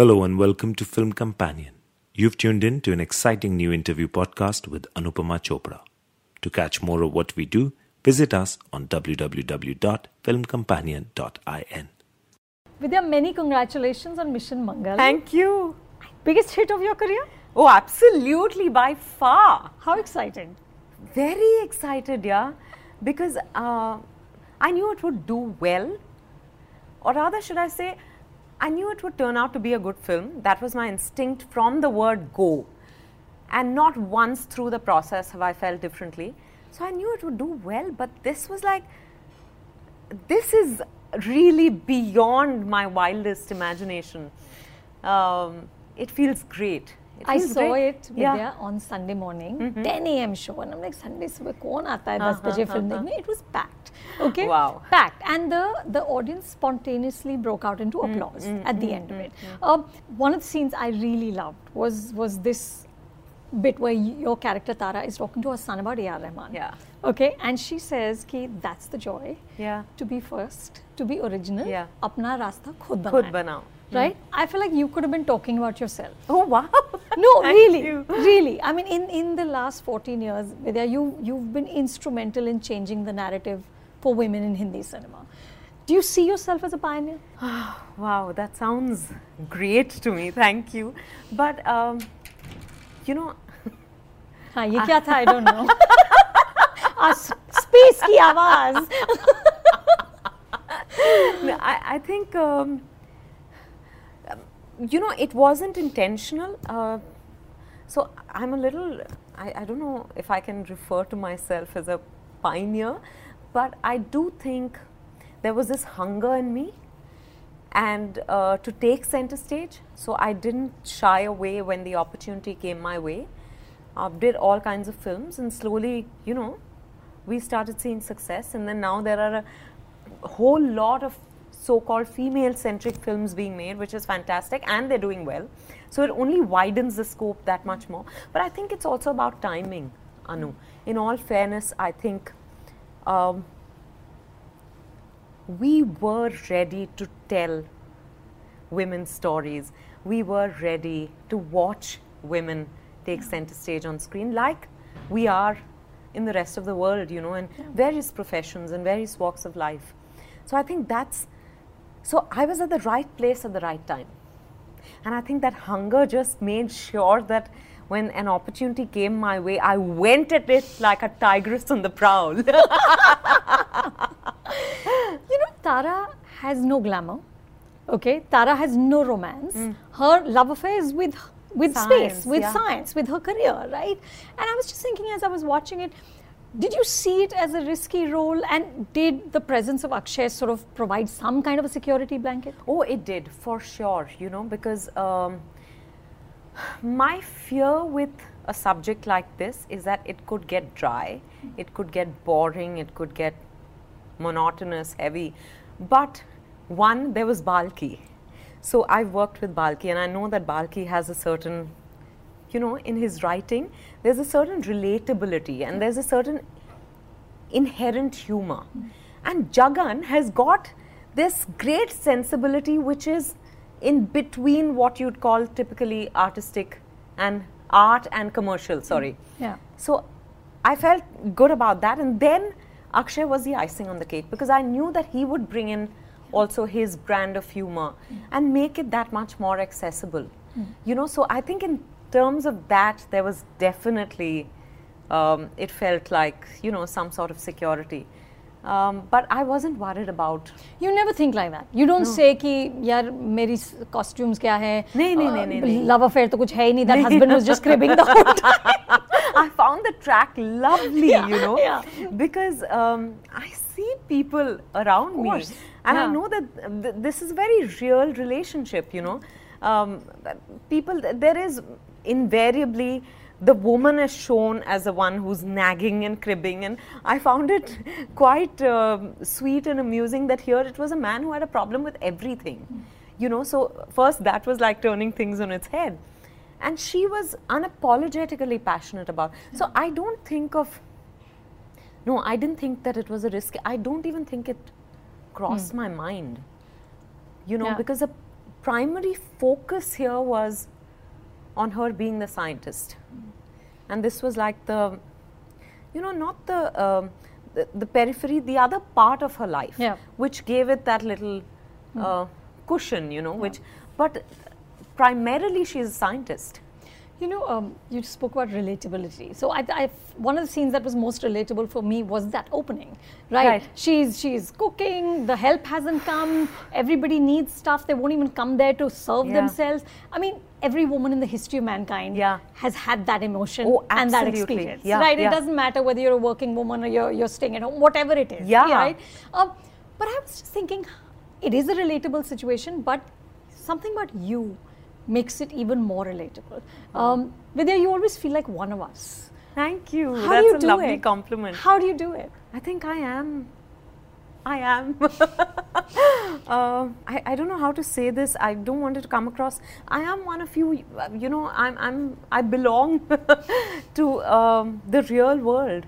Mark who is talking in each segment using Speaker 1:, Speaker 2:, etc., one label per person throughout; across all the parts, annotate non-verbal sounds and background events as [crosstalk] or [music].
Speaker 1: Hello and welcome to Film Companion. You've tuned in to an exciting new interview podcast with Anupama Chopra. To catch more of what we do, visit us on www.filmcompanion.in.
Speaker 2: Vidya, many congratulations on Mission Mangal.
Speaker 3: Thank you.
Speaker 2: Biggest hit of your career?
Speaker 3: Oh, absolutely, by far.
Speaker 2: How exciting.
Speaker 3: Very excited, yeah. Because uh, I knew it would do well. Or rather, should I say, I knew it would turn out to be a good film. That was my instinct from the word go. And not once through the process have I felt differently. So I knew it would do well, but this was like, this is really beyond my wildest imagination. Um, it feels great. It
Speaker 2: I
Speaker 3: feels
Speaker 2: saw
Speaker 3: great.
Speaker 2: it Vidya on Sunday morning, 10 a.m. show, and I'm like, Sunday सुबह कौन आता है 10 बजे film देखने? It was packed. okay
Speaker 3: wow
Speaker 2: packed and the the audience spontaneously broke out into mm, applause mm, at the mm, end of mm, it mm. uh, one of the scenes i really loved was was this bit where your character Tara is talking to her son about A.R. Rahman.
Speaker 3: Yeah.
Speaker 2: Okay, and she says ki that's the joy.
Speaker 3: Yeah.
Speaker 2: To be first, to be original.
Speaker 3: Yeah.
Speaker 2: Apna rasta
Speaker 3: khud.
Speaker 2: Khud
Speaker 3: banao.
Speaker 2: Right? Mm. I feel like you could have been talking about yourself.
Speaker 3: Oh wow. [laughs]
Speaker 2: no, [laughs] really.
Speaker 3: You.
Speaker 2: Really. I mean in in the last 14 years, Vidya, you you've been instrumental in changing the narrative for women in Hindi cinema. Do you see yourself as a pioneer? [sighs]
Speaker 3: Wow, that sounds great to me. Thank you. But, um, you know, [laughs]
Speaker 2: हाँ ये क्या था I don't know. Uh, space की आवाज.
Speaker 3: No, I, I think, um, um, you know, it wasn't intentional. Uh, so I'm a little, I, I don't know if I can refer to myself as a pioneer, but I do think there was this hunger in me and uh, to take center stage. So I didn't shy away when the opportunity came my way. Uh, did all kinds of films and slowly, you know, we started seeing success. And then now there are a whole lot of so-called female-centric films being made, which is fantastic, and they're doing well. So it only widens the scope that much more. But I think it's also about timing, Anu. In all fairness, I think. Um, we were ready to tell women's stories. We were ready to watch women take center stage on screen, like we are in the rest of the world, you know, in various professions and various walks of life. So I think that's so I was at the right place at the right time. And I think that hunger just made sure that when an opportunity came my way, I went at it like a tigress on the prowl. [laughs]
Speaker 2: You know, Tara has no glamour. Okay, Tara has no romance. Her love affair is with with space,
Speaker 3: Mm.
Speaker 2: With
Speaker 3: yeah.
Speaker 2: science, with her career, right? And I was just thinking as I was watching it, did you see it as a risky role? And did the presence of Akshay sort of provide some kind of a security blanket?
Speaker 3: Oh, it did for sure, you know, because um, my fear with a subject like this is that it could get dry, it could get boring, it could get monotonous, heavy. But one, there was Balki. So I've worked with Balki, and I know that Balki has a certain you know, in his writing, there's a certain relatability and there's a certain inherent humor. And Jagan has got this great sensibility which is in between what you'd call typically artistic and art and commercial, mm, sorry.
Speaker 2: Yeah.
Speaker 3: So I felt good about that. And then Akshay was the icing on the cake because I knew that he would bring in also his brand of humor mm. and make it that much more accessible. Mm. You know, so I think in terms of that, there was definitely, um, it felt like, you know, some sort of security. Um, but I wasn't worried about.
Speaker 2: You never think like that. You don't say कि यार मेरी costumes क्या है
Speaker 3: नहीं, नहीं, नहीं, नहीं, नहीं.
Speaker 2: love affair तो कुछ है ही नहीं that husband was just cribbing the whole time [laughs]
Speaker 3: I found the track lovely,
Speaker 2: Yeah,
Speaker 3: you know,
Speaker 2: yeah.
Speaker 3: because um, I see people around me,
Speaker 2: course,
Speaker 3: and I
Speaker 2: yeah.
Speaker 3: know that th- this is a very real relationship. You know, um, people there is invariably the woman is shown as the one who's nagging and cribbing, and I found it quite um sweet and amusing that here it was a man who had a problem with everything. You know, so first that was like turning things on its head. And she was unapologetically passionate about so i don't think of no i didn't think that it was a risk. I don't even think it crossed my mind. You know
Speaker 2: Yeah.
Speaker 3: because the primary focus here was on her being the scientist and this was like the you know not the um, the, the periphery the other part of her life
Speaker 2: Yeah.
Speaker 3: which gave it that little uh, cushion you know which but primarily she is a scientist
Speaker 2: You know, um, you spoke about relatability. So I, I, one of the scenes that was most relatable for me was that opening, right?
Speaker 3: Right.
Speaker 2: She's she's cooking. The help hasn't come. Everybody needs stuff. They won't even come there to serve
Speaker 3: Yeah.
Speaker 2: themselves. I mean, every woman in the history of mankind
Speaker 3: Yeah.
Speaker 2: has had that emotion
Speaker 3: Oh,
Speaker 2: and that experience,
Speaker 3: Yeah,
Speaker 2: right? It doesn't matter whether you're a working woman or you're you're staying at home, whatever it is,
Speaker 3: Yeah.
Speaker 2: right? Um, but I was just thinking, it is a relatable situation, but something about you makes it even more relatable. Um, Vidya, you always feel like one of us.
Speaker 3: thank you
Speaker 2: How
Speaker 3: that's
Speaker 2: do you
Speaker 3: a
Speaker 2: do
Speaker 3: lovely
Speaker 2: it?
Speaker 3: compliment
Speaker 2: How do you do it?
Speaker 3: I think I am. I am. [laughs] uh, I, I don't know how to say this. I don't want it to come across. I am one of you. You know, I'm. I'm. I belong [laughs] to um, the real world,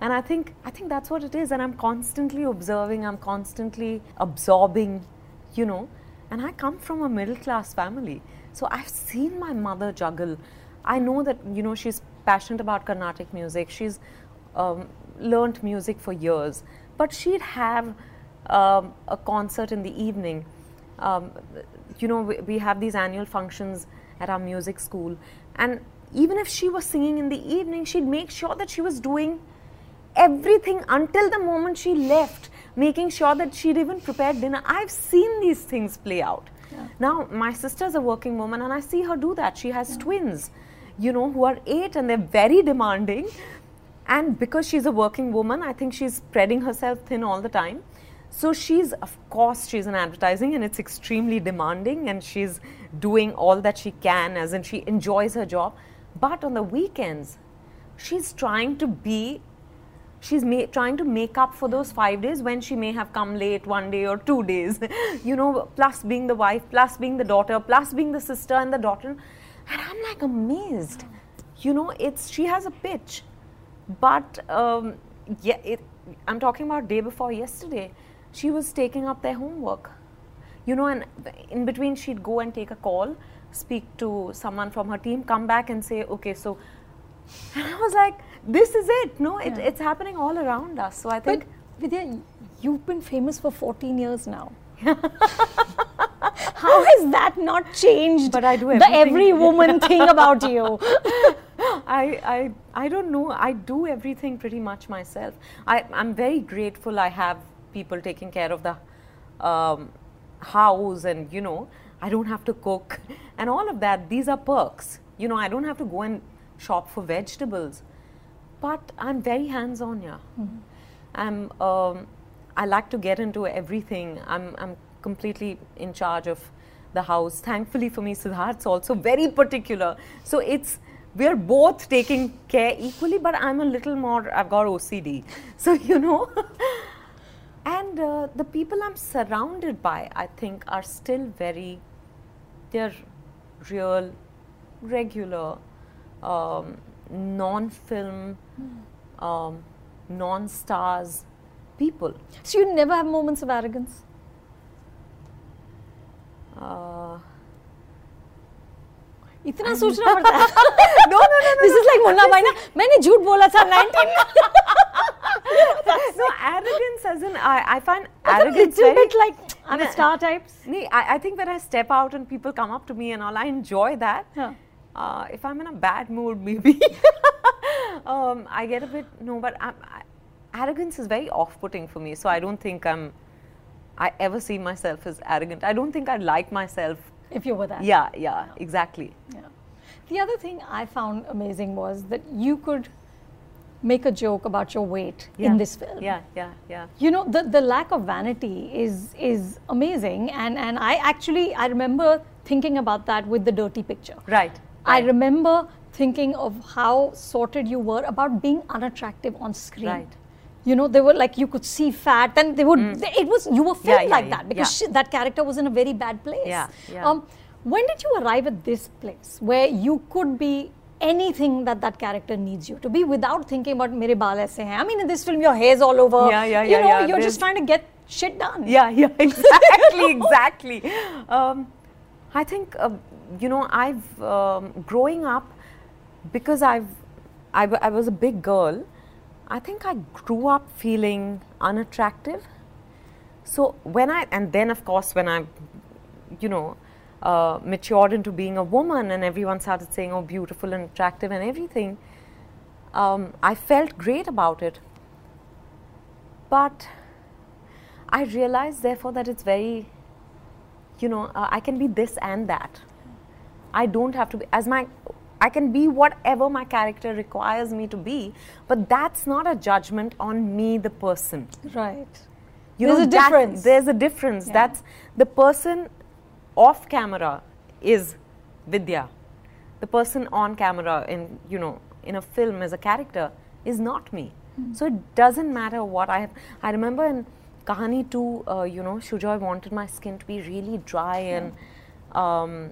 Speaker 3: and I think. I think that's what it is. And I'm constantly observing. I'm constantly absorbing. You know, and I come from a middle class family, so I've seen my mother juggle. I know that you know she's passionate about Carnatic music. She's um, learnt music for years, but she'd have um, a concert in the evening. Um, you know, we, we have these annual functions at our music school, and even if she was singing in the evening, she'd make sure that she was doing everything until the moment she left, making sure that she'd even prepared dinner. I've seen these things play out. Now, my sister's a working woman, and I see her do that. She has twins, you know, who are eight and they're very demanding. And because she's a working woman, I think she's spreading herself thin all the time. So she's, of course, she's in advertising and it's extremely demanding and she's doing all that she can, as in she enjoys her job. But on the weekends, she's trying to be she's ma- trying to make up for those five days when she may have come late one day or two days. [laughs] You know plus being the wife plus being the daughter plus being the sister and the daughter. And i'm like amazed. You know it's she has a pitch. But um, yeah it, i'm talking about day before yesterday. She was taking up their homework. You know and in between she'd go and take a call speak to someone from her team come back and say okay so [laughs] and I was like, this is it. No, it, it's happening all around us. So I
Speaker 2: But
Speaker 3: think
Speaker 2: Vidya, you've been famous for 14 years now. [laughs] How has that not changed
Speaker 3: But I do
Speaker 2: the every woman [laughs] thing about you?
Speaker 3: I, I, I don't know. I do everything pretty much myself. I, I'm very grateful I have people taking care of the um, house and, you know, I don't have to cook and all of that. These are perks. You know, I don't have to go and shop for vegetables. But I'm very hands on, yeah. I'm, um, I like to get into everything. I'm, I'm completely in charge of the house. Thankfully for me, Siddharth's also very particular. So it's, we're both taking care equally, but I'm a little more, I've got OCD. [laughs] So, you know, [laughs] and uh, the people I'm surrounded by, I think, are still very, they're real, regular, um, non film, um, non stars people.
Speaker 2: So you never have moments of arrogance?
Speaker 3: Uh,
Speaker 2: इतना सोचना पड़ता है
Speaker 3: no, no, no, no.
Speaker 2: This is like Munna Bhai ना मैंने झूठ बोला था 19
Speaker 3: no, arrogance as in, I, I find
Speaker 2: It's a
Speaker 3: arrogance
Speaker 2: little
Speaker 3: very,
Speaker 2: bit like I'm a star types.
Speaker 3: Nee, I, I think when I step out and people come up to me and all, I enjoy that.
Speaker 2: Yeah.
Speaker 3: Uh, if I'm in a bad mood, maybe [laughs] um, I get a bit no. But I, arrogance is very off-putting for me, so I don't think I'm. I ever see myself as arrogant. I don't think I like myself.
Speaker 2: If you were that.
Speaker 3: Yeah, yeah, exactly.
Speaker 2: Yeah. The other thing I found amazing was that you could make a joke about your weight
Speaker 3: Yeah.
Speaker 2: in this film.
Speaker 3: Yeah, yeah, yeah.
Speaker 2: You know, the, the lack of vanity is is amazing and, and I actually I remember thinking about that with the dirty picture.
Speaker 3: Right.
Speaker 2: I remember thinking of how sorted you were about being unattractive on screen.
Speaker 3: Right.
Speaker 2: You know, they were like you could see fat, and they would. It was you were filmed
Speaker 3: Mm. yeah,
Speaker 2: like
Speaker 3: yeah,
Speaker 2: that because
Speaker 3: yeah.
Speaker 2: she, that character was in a very bad place.
Speaker 3: Yeah, yeah.
Speaker 2: Um, when did you arrive at this place where you could be anything that that character needs you to be without thinking about mere baal aise hain? I mean, in this film, your hair's all over.
Speaker 3: Yeah, yeah, yeah.
Speaker 2: You know,
Speaker 3: yeah,
Speaker 2: you're just trying to get shit done.
Speaker 3: Yeah, yeah, [laughs] exactly, exactly. Um, I think, uh, you know, I've, um, growing up, because I've, I, I was a big girl, I think I grew up feeling unattractive. So when I, and then of course when I, you know, uh, matured into being a woman and everyone started saying, oh, beautiful and attractive and everything, um, I felt great about it. But I realized, therefore, that it's very, you know, uh, I can be this and that. I don't have to be, as my, I can be whatever my character requires me to be, but that's not a judgment on me, the person.
Speaker 2: Right.
Speaker 3: You
Speaker 2: There's
Speaker 3: know,
Speaker 2: a difference.
Speaker 3: There's a difference.
Speaker 2: Yeah.
Speaker 3: That's the person off camera is Vidya. The person on camera in you know in a film as a character is not me.
Speaker 2: Hmm.
Speaker 3: So it doesn't matter what I have. I remember in Kahani 2, uh, you know, Sujoy wanted my skin to be really dry and um,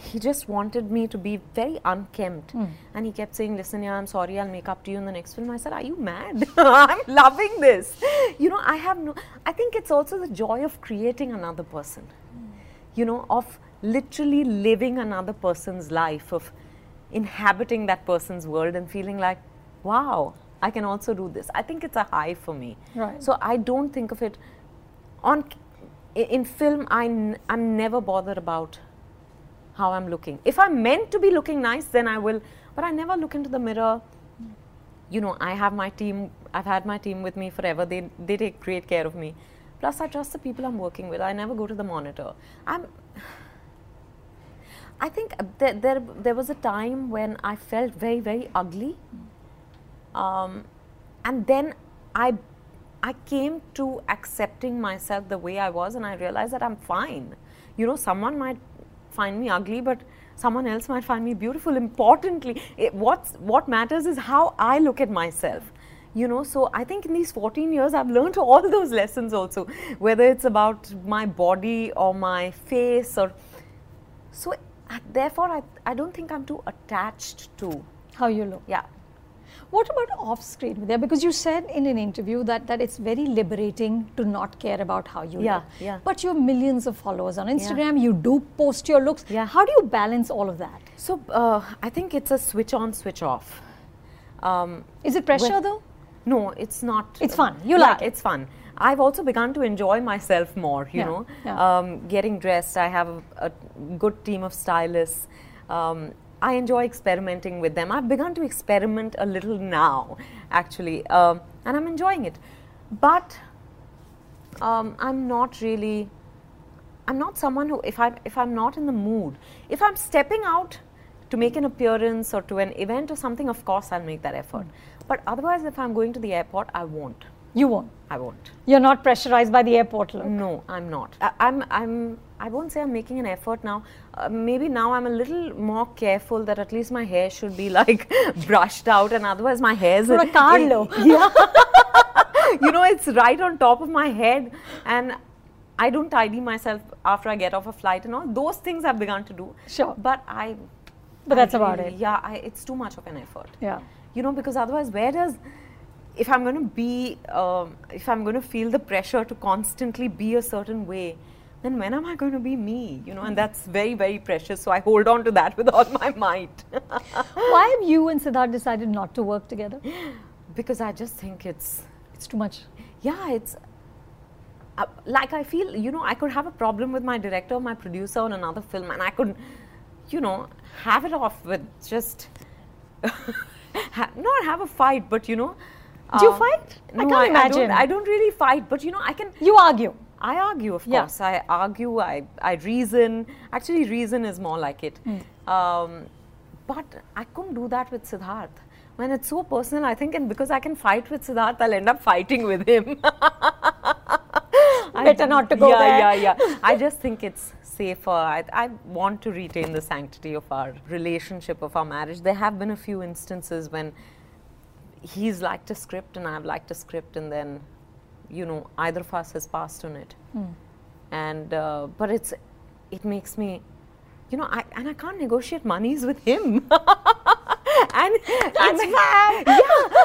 Speaker 3: he just wanted me to be very unkempt.
Speaker 2: Hmm.
Speaker 3: And he kept saying, Listen, yeah, I'm sorry, I'll make up to you in the next film. I said, Are you mad? [laughs] I'm loving this. You know, I have no, I think it's also the joy of creating another person, you know, of literally living another person's life, of inhabiting that person's world and feeling like, wow, I can also do this. I think it's a high for me.
Speaker 2: Right.
Speaker 3: So I don't think of it on in film. I n- I'm never bothered about how I'm looking. If I'm meant to be looking nice, then I will. But I never look into the mirror. You know, I have my team. I've had my team with me forever. They they take great care of me. Plus, I trust the people I'm working with. I never go to the monitor. I'm. I think there, there there was a time when I felt very very ugly. Um, and then I I came to accepting myself the way I was, and I realized that I'm fine. You know, someone might find me ugly, but someone else might find me beautiful. Importantly, it, what's what matters is how I look at myself. You know, so I think in these 14 years, I've learned [laughs] all those lessons also, whether it's about my body or my face or so. Therefore, I, I don't think I'm too attached to.
Speaker 2: How you look.
Speaker 3: Yeah.
Speaker 2: What about off screen, Vidya? Because you said in an interview that, that it's very liberating to not care about how you
Speaker 3: Yeah,
Speaker 2: look.
Speaker 3: yeah.
Speaker 2: But you have millions of followers on Instagram, you do post your looks.
Speaker 3: Yeah.
Speaker 2: How do you balance all of that?
Speaker 3: So uh, I think it's a switch on, switch off. Um,
Speaker 2: Is it pressure
Speaker 3: Well-
Speaker 2: though?
Speaker 3: no, it's not.
Speaker 2: It's fun. You
Speaker 3: Yeah,
Speaker 2: like it.
Speaker 3: It's fun. I've also begun to enjoy myself more. You
Speaker 2: Yeah,
Speaker 3: know,
Speaker 2: yeah.
Speaker 3: Um, getting dressed. I have a, a good team of stylists. Um, I enjoy experimenting with them. I've begun to experiment a little now, actually, um, and I'm enjoying it. But um, I'm not really. I'm not someone who, if I'm, if I'm not in the mood, if I'm stepping out to make an appearance or to an event or something, of course I'll make that effort. But otherwise, if I'm going to the airport, I won't.
Speaker 2: You won't.
Speaker 3: I won't.
Speaker 2: You're not pressurized by the airport look.
Speaker 3: No, I'm not. I, I'm. I'm. I won't say I'm making an effort now. Uh, maybe now I'm a little more careful that at least my hair should be like [laughs] brushed out, and otherwise my hair's
Speaker 2: Pura a lo. [laughs]
Speaker 3: Yeah. you know, it's right on top of my head, and I don't tidy myself after I get off a flight and all. Those things I've begun to do.
Speaker 2: Sure.
Speaker 3: But I.
Speaker 2: But
Speaker 3: I
Speaker 2: that's about it.
Speaker 3: Yeah, I, it's too much of an effort.
Speaker 2: Yeah.
Speaker 3: You know, because otherwise, where does if I'm going to be, um, if I'm going to feel the pressure to constantly be a certain way, then when am I going to be me? You know, and that's very, very precious. So I hold on to that with all my might. [laughs]
Speaker 2: Why have you and Siddharth decided not to work together?
Speaker 3: because I just think it's,
Speaker 2: It's too much.
Speaker 3: yeah, it's. uh, like I feel, you know, I could have a problem with my director or my producer on another film, and I could, you know, have it off with just [laughs] ha- not have a fight, but you know.
Speaker 2: Do you
Speaker 3: uh,
Speaker 2: fight? I
Speaker 3: No,
Speaker 2: can't
Speaker 3: I,
Speaker 2: imagine.
Speaker 3: don't, I don't really fight, but you know, I can.
Speaker 2: You argue.
Speaker 3: I argue, of
Speaker 2: Yeah.
Speaker 3: course. I argue. I, I reason. Actually, reason is more like it.
Speaker 2: Hmm.
Speaker 3: Um, but I couldn't do that with Siddharth. When it's so personal, I think, and because I can fight with Siddharth, I'll end up fighting with him. [laughs]
Speaker 2: Better not to go
Speaker 3: yeah,
Speaker 2: there.
Speaker 3: Yeah, yeah, [laughs] I just think it's safer. I, I want to retain the sanctity of our relationship, of our marriage. There have been a few instances when he's liked a script and I've liked a script, and then, you know, either of us has passed on it. And uh, but it's, it makes me, you know, I and I can't negotiate monies with him. [laughs] and
Speaker 2: That's
Speaker 3: and, yeah and you know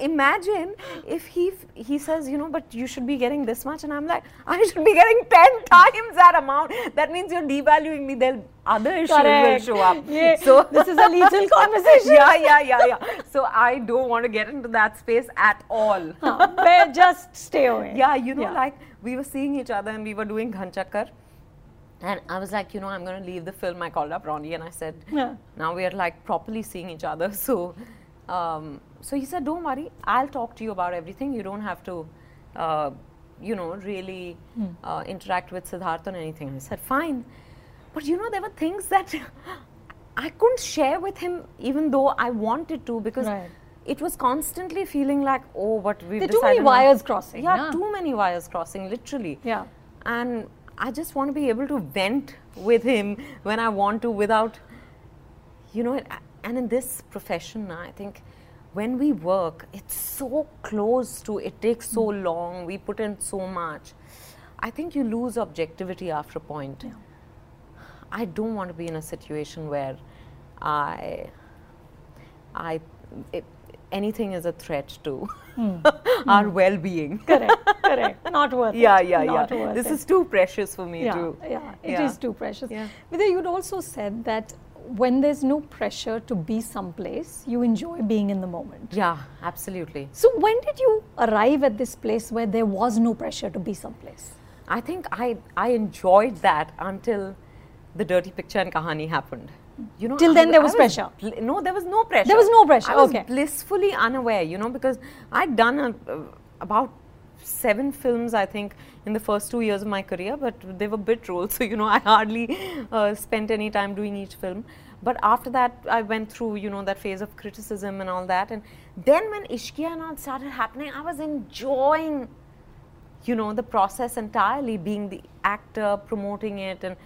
Speaker 3: imagine if he f- he says you know but you should be getting this much and i'm like i should be getting 10 [laughs] times that amount that means you're devaluing me then other issues
Speaker 2: Correct.
Speaker 3: will show up
Speaker 2: Yeah,
Speaker 3: so [laughs]
Speaker 2: this is a lethal [laughs] conversation.
Speaker 3: yeah yeah yeah yeah so i don't want to get into that space at all
Speaker 2: Huh, just stay away.
Speaker 3: yeah you know
Speaker 2: Yeah.
Speaker 3: like we were seeing each other and we were doing Ghanchakkar and I was like, you know, I'm going to leave the film. I called up Ronnie and I said,
Speaker 2: Yeah.
Speaker 3: now we are like properly seeing each other. So, um, so he said, don't worry, I'll talk to you about everything. You don't have to, uh, you know, really
Speaker 2: Hmm.
Speaker 3: uh, interact with Siddharth on anything. I said, fine. But you know, there were things that [laughs] I couldn't share with him, even though I wanted to, because
Speaker 2: Right.
Speaker 3: it was constantly feeling like, oh, what we
Speaker 2: There too many wires crossing,
Speaker 3: Yeah,
Speaker 2: yeah.
Speaker 3: too many wires crossing, literally.
Speaker 2: Yeah.
Speaker 3: And I just want to be able to vent with him when I want to without, you know, and in this profession, I think when we work, it's so close to, it takes so hmm. long, we put in so much. I think you lose objectivity after a point. I don't want to be in a situation where I, I, it, anything is a threat to hmm. [laughs] our hmm. well-being.
Speaker 2: Correct, correct. [laughs] Not worth it.
Speaker 3: Yeah, yeah,
Speaker 2: Not
Speaker 3: yeah.
Speaker 2: worth
Speaker 3: This
Speaker 2: it.
Speaker 3: is too precious for me
Speaker 2: yeah,
Speaker 3: too.
Speaker 2: Yeah, it is
Speaker 3: Yeah.
Speaker 2: too precious.
Speaker 3: Yeah.
Speaker 2: Vidya, you'd also said that when there's no pressure to be someplace, you enjoy being in the moment.
Speaker 3: Yeah, absolutely.
Speaker 2: So when did you arrive at this place where there was no pressure to be someplace?
Speaker 3: I think I I enjoyed that until the dirty picture and kahani happened. You know,
Speaker 2: Till then there
Speaker 3: I
Speaker 2: was pressure.
Speaker 3: bl- no, there was no pressure.
Speaker 2: There was no pressure,
Speaker 3: I was
Speaker 2: okay.
Speaker 3: blissfully unaware. You know, because I'd done a, uh, about seven films, I think, in the first two years of my career, but they were bit roles, [laughs] so you know, I hardly uh, spent any time doing each film. But after that, I went through, you know, that phase of criticism and all that. And then when Ishqiya and all started happening, I was enjoying you know the process entirely being the actor promoting it and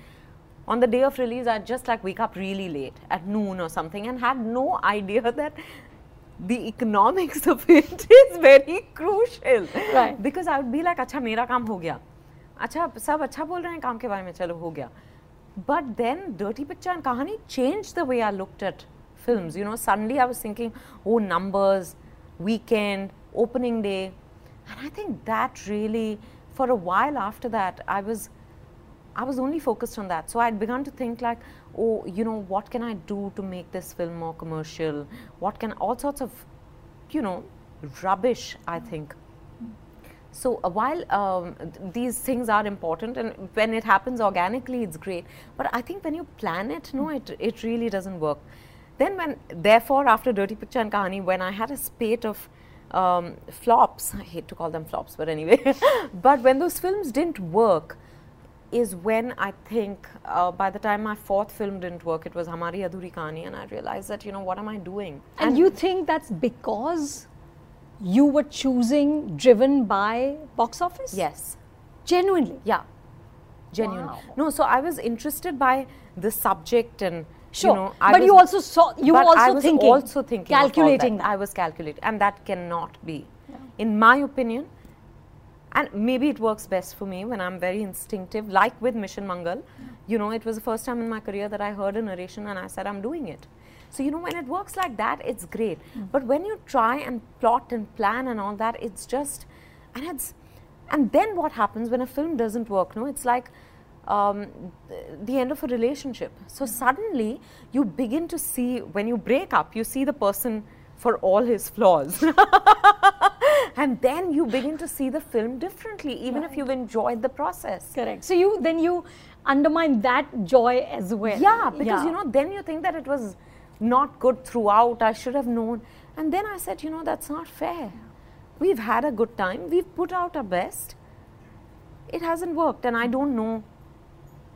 Speaker 3: on the day of release i'd just like wake up really late at noon or something and had no [laughs] idea that the economics of it is very crucial
Speaker 2: Right.
Speaker 3: because i would be like अच्छा मेरा काम हो गया अच्छा सब अच्छा बोल रहे हैं काम के बारे में चलो हो गया but then dirty picture and kahani changed the way i looked at films you know suddenly i was thinking oh numbers weekend opening day and I think that really, for a while after that, I was, I was only focused on that. So I'd begun to think like, oh, you know, what can I do to make this film more commercial? What can all sorts of, you know, rubbish. I think. So uh, while um, th- these things are important, and when it happens organically, it's great. But I think when you plan it, no, it it really doesn't work. Then when, therefore, after Dirty Picture and Kahani, when I had a spate of um, flops, I hate to call them flops, but anyway, [laughs] but when those films didn't work, is when I think uh, by the time my fourth film didn't work, it was Hamari Adhuri Kahani, and I realized that you know what am I doing?
Speaker 2: And, you think that's because you were choosing driven by box office?
Speaker 3: yes,
Speaker 2: Genuinely.
Speaker 3: Yeah. Genuinely.
Speaker 2: Wow.
Speaker 3: No, so I was interested by the subject and
Speaker 2: Sure.
Speaker 3: you know, I
Speaker 2: but you also saw, you were also
Speaker 3: I was
Speaker 2: thinking.
Speaker 3: also thinking,
Speaker 2: calculating
Speaker 3: that. I was calculating, and that cannot be, in my opinion. And maybe it works best for me when I'm very instinctive, like with Mission Mangal. You know, it was the first time in my career that I heard a narration and I said, I'm doing it. So, you know, when it works like that, it's great. But when you try and plot and plan and all that, it's just, and it's, and then what happens when a film doesn't work? No, it's like um, th- the end of a relationship. So suddenly you begin to see, when you break up, you see the person for all his flaws. [laughs] and then you begin to see the film differently, even if you've enjoyed the process.
Speaker 2: Correct. So you then you undermine that joy as well.
Speaker 3: Yeah, because you know, then you think that it was not good throughout. I should have known. And then I said, you know, that's not fair. We've had a good time. We've put out our best. It hasn't worked, and I don't know.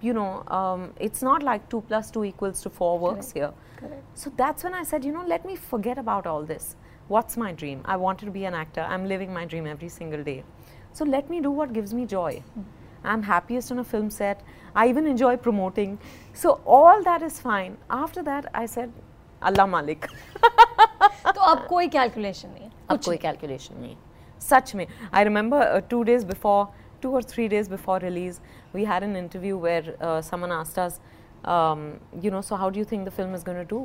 Speaker 3: You know, um, it's not like two plus two equals to four works here.
Speaker 2: Correct.
Speaker 3: So that's when I said, you know, let me forget about all this What's my dream? I wanted to be an actor. I'm living my dream every single day. So let me do what gives me joy. I'm happiest on a film set. I even enjoy promoting. So all that is fine. After that, I said, Allah Malik.
Speaker 2: तो अब कोई calculation नहीं है
Speaker 3: अब कोई calculation नहीं सच में I remember two days before two or three days before release we had an interview where uh, someone asked us um, you know so how do you think the film is going to do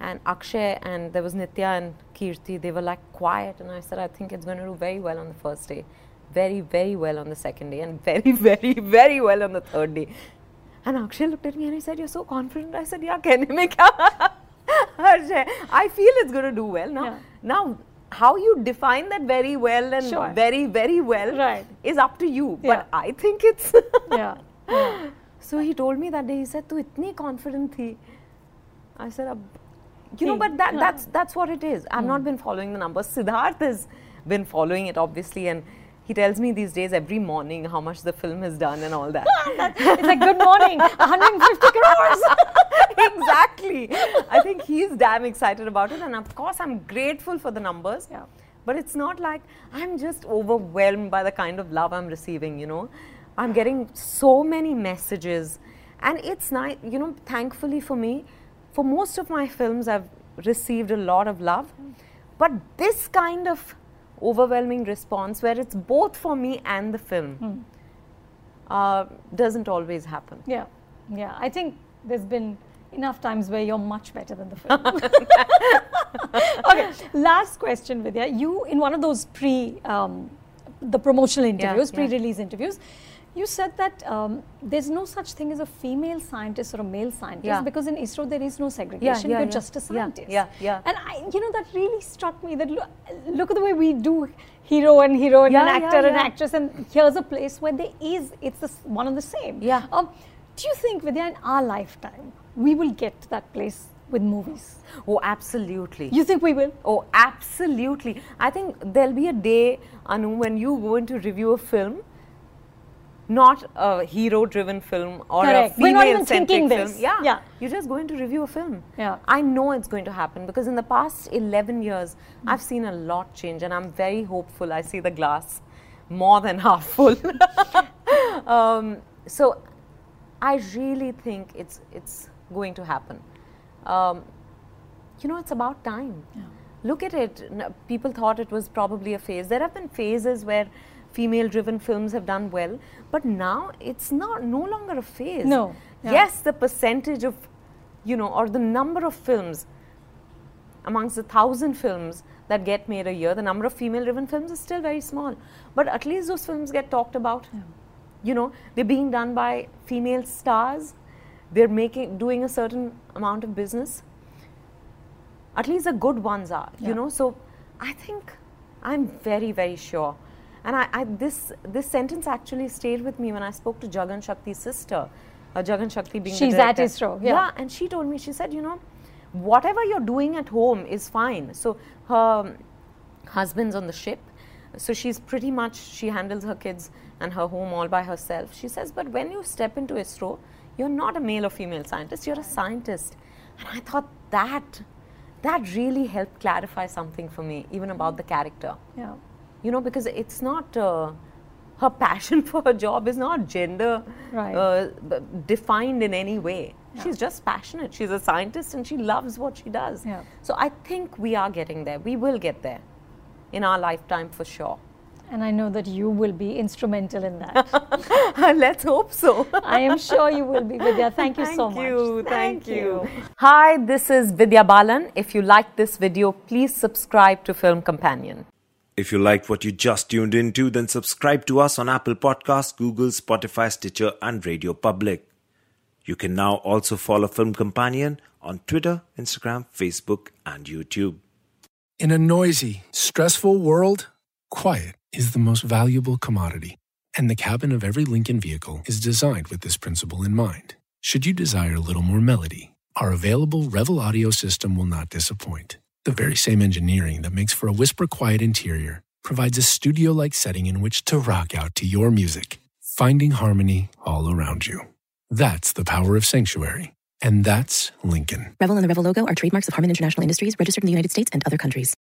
Speaker 3: And Akshay and there was Nithya and Kirti, they were like quiet. And I said, I think it's going to do very well on the first day, very, very well on the second day, and very, [laughs] very, very well on the third day. And Akshay looked at me and he said, You're so confident. I said, Yeah, kehne mein kya? I feel it's going to do well. Now,
Speaker 2: yeah.
Speaker 3: now how you define that very well and
Speaker 2: sure.
Speaker 3: very, very well
Speaker 2: right.
Speaker 3: is up to you.
Speaker 2: Yeah.
Speaker 3: But I think it's. [laughs]
Speaker 2: yeah. yeah.
Speaker 3: So he told me that day, he said, Tu itni confident thi. I said, Ab you know, but that, that's, that's what it is. I've not been following the numbers. Siddharth has been following it, obviously, and he tells me these days every morning how much the film has done and all that. [laughs]
Speaker 2: it's like good morning 150 crores [laughs]
Speaker 3: exactly. I think he's damn excited about it, and of course, I'm grateful for the numbers.
Speaker 2: Yeah.
Speaker 3: But it's not like I'm just overwhelmed by the kind of love I'm receiving, you know. I'm getting so many messages, and it's nice, you know, thankfully for me, for most of my films, I've received a lot of love. But this kind of overwhelming response, where it's both for me and the film, uh, doesn't always happen.
Speaker 2: yeah yeah i think there's been enough times where you're much better than the film [laughs] okay last question vidya you in one of those pre um, the promotional interviews
Speaker 3: yeah.
Speaker 2: pre-release interviews you said that um, there's no such thing as a female scientist or a male scientist
Speaker 3: Yeah.
Speaker 2: because in ISRO there is no segregation.
Speaker 3: yeah,
Speaker 2: You're
Speaker 3: yeah.
Speaker 2: just a scientist.
Speaker 3: yeah, yeah.
Speaker 2: And I, you know, that really struck me. That look, look at the way we do hero and
Speaker 3: hero
Speaker 2: and
Speaker 3: yeah,
Speaker 2: actor and actress, and here's a place where there is it's the, one of the same.
Speaker 3: Yeah.
Speaker 2: Um, do you think, Vidya, in our lifetime, we will get to that place with movies?
Speaker 3: Oh, absolutely.
Speaker 2: You think we will?
Speaker 3: Oh, absolutely. I think there'll be a day, Anu, when you go in to review a film, not a hero driven film or
Speaker 2: Correct.
Speaker 3: a
Speaker 2: We're
Speaker 3: female
Speaker 2: not even
Speaker 3: centric
Speaker 2: thinking
Speaker 3: film.
Speaker 2: this.
Speaker 3: Yeah.
Speaker 2: Yeah.
Speaker 3: You're just going to review a film.
Speaker 2: Yeah.
Speaker 3: I know it's going to happen because in the past 11 years, I've seen a lot change and I'm very hopeful. I see the glass more than half full. [laughs] um, so I really think it's, it's going to happen. Um, you know, it's about time. Look at it. People thought it was probably a phase. There have been phases where female driven films have done well, but now it's not no longer a phase.
Speaker 2: No. Yeah.
Speaker 3: Yes, the percentage of, you know, or the number of films amongst the thousand films that get made a year, the number of female driven films is still very small. But at least those films get talked about. You know, they're being done by female stars. They're making doing a certain amount of business. At least the good ones are,
Speaker 2: Yeah.
Speaker 3: you know. So I think I'm very, very sure. And I, I this this sentence actually stayed with me when I spoke to Jagan Shakti's sister. Uh, Jagan Shakti being
Speaker 2: She's
Speaker 3: the
Speaker 2: at. ISRO, yeah.
Speaker 3: and she told me, she said, you know, whatever you're doing at home is fine. So her husband's on the ship. So she's pretty much, she handles her kids and her home all by herself. She says, but when you step into ISRO, you're not a male or female scientist, you're a scientist. And I thought that, that really helped clarify something for me, even about the character.
Speaker 2: Yeah.
Speaker 3: You know, because it's not, uh, her passion [laughs] for her job is not gender
Speaker 2: Right.
Speaker 3: uh, defined in any way. She's just passionate. She's a scientist and she loves what she does.
Speaker 2: Yeah.
Speaker 3: So I think we are getting there. We will get there in our lifetime for sure.
Speaker 2: And I know that you will be instrumental in that. [laughs]
Speaker 3: Let's hope so.
Speaker 2: I am sure you will be, Vidya. [laughs] Thank you so much.
Speaker 3: you, Thank, you. Hi, this is Vidya Balan. If you like this video, please subscribe to Film Companion.
Speaker 1: If you liked what you just tuned into, then subscribe to us on Apple Podcasts, Google, Spotify, Stitcher, and Radio Public. You can now also follow Film Companion on Twitter, Instagram, Facebook, and YouTube.
Speaker 4: In a noisy, stressful world, Quiet is the most valuable commodity, and the cabin of every Lincoln vehicle is designed with this principle in mind. Should you desire a little more melody, our available Revel audio system will not disappoint. The very same engineering that makes for a whisper quiet interior provides a studio like setting in which to rock out to your music, finding harmony all around you. That's the power of Sanctuary. And that's Lincoln.
Speaker 5: Revel and the Revel logo are trademarks of Harman International Industries, registered in the United States and other countries.